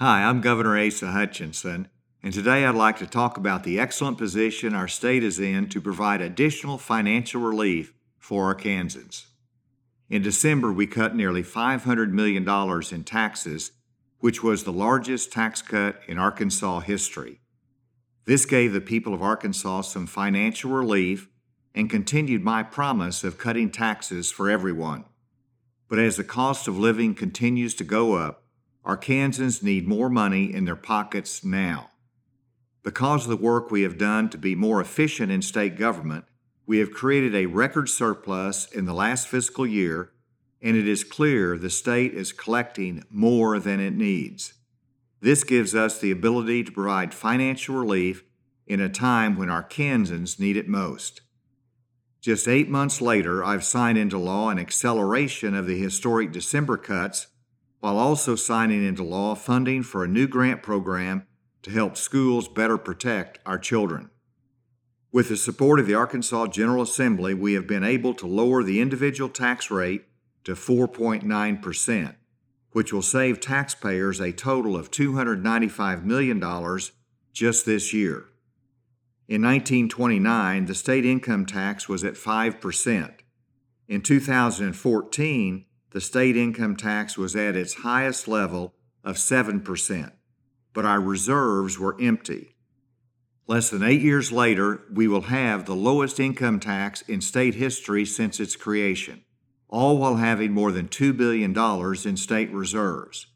Hi, I'm Governor Asa Hutchinson, and today I'd like to talk about the excellent position our state is in to provide additional financial relief for Arkansans. In December, we cut nearly $500 million in taxes, which was the largest tax cut in Arkansas history. This gave the people of Arkansas some financial relief and continued my promise of cutting taxes for everyone. But as the cost of living continues to go up, Arkansans need more money in their pockets now. Because of the work we have done to be more efficient in state government, we have created a record surplus in the last fiscal year, and it is clear the state is collecting more than it needs. This gives us the ability to provide financial relief in a time when Arkansans need it most. Just eight months later, I've signed into law an acceleration of the historic December cuts while also signing into law funding for a new grant program to help schools better protect our children. With the support of the Arkansas General Assembly, we have been able to lower the individual tax rate to 4.9%, which will save taxpayers a total of $295 million just this year. In 1929, the state income tax was at 5%. In 2014, the state income tax was at its highest level of 7%, but our reserves were empty. Less than eight years later, we will have the lowest income tax in state history since its creation, all while having more than $2 billion in state reserves.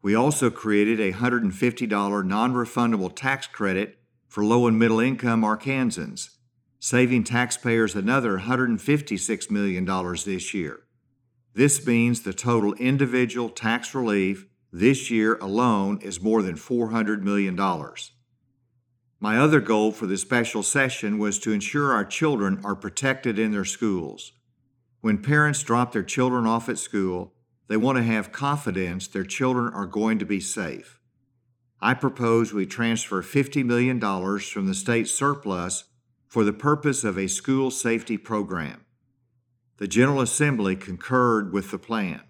We also created a $150 non refundable tax credit for low and middle income Arkansans, saving taxpayers another $156 million this year. This means the total individual tax relief this year alone is more than $400 million. My other goal for this special session was to ensure our children are protected in their schools. When parents drop their children off at school, they want to have confidence their children are going to be safe. I propose we transfer $50 million from the state surplus for the purpose of a school safety program the General Assembly concurred with the plan.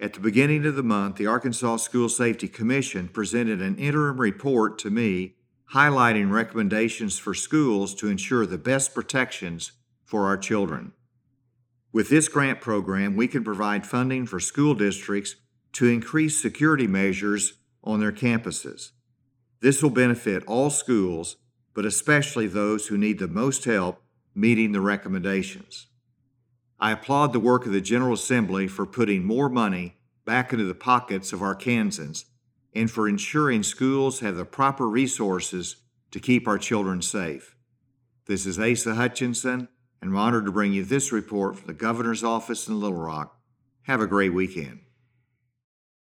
At the beginning of the month, the Arkansas School Safety Commission presented an interim report to me highlighting recommendations for schools to ensure the best protections for our children. With this grant program, we can provide funding for school districts to increase security measures on their campuses. This will benefit all schools, but especially those who need the most help meeting the recommendations. I applaud the work of the General Assembly for putting more money back into the pockets of Arkansans and for ensuring schools have the proper resources to keep our children safe. This is Asa Hutchinson, and I'm honored to bring you this report from the Governor's Office in Little Rock. Have a great weekend.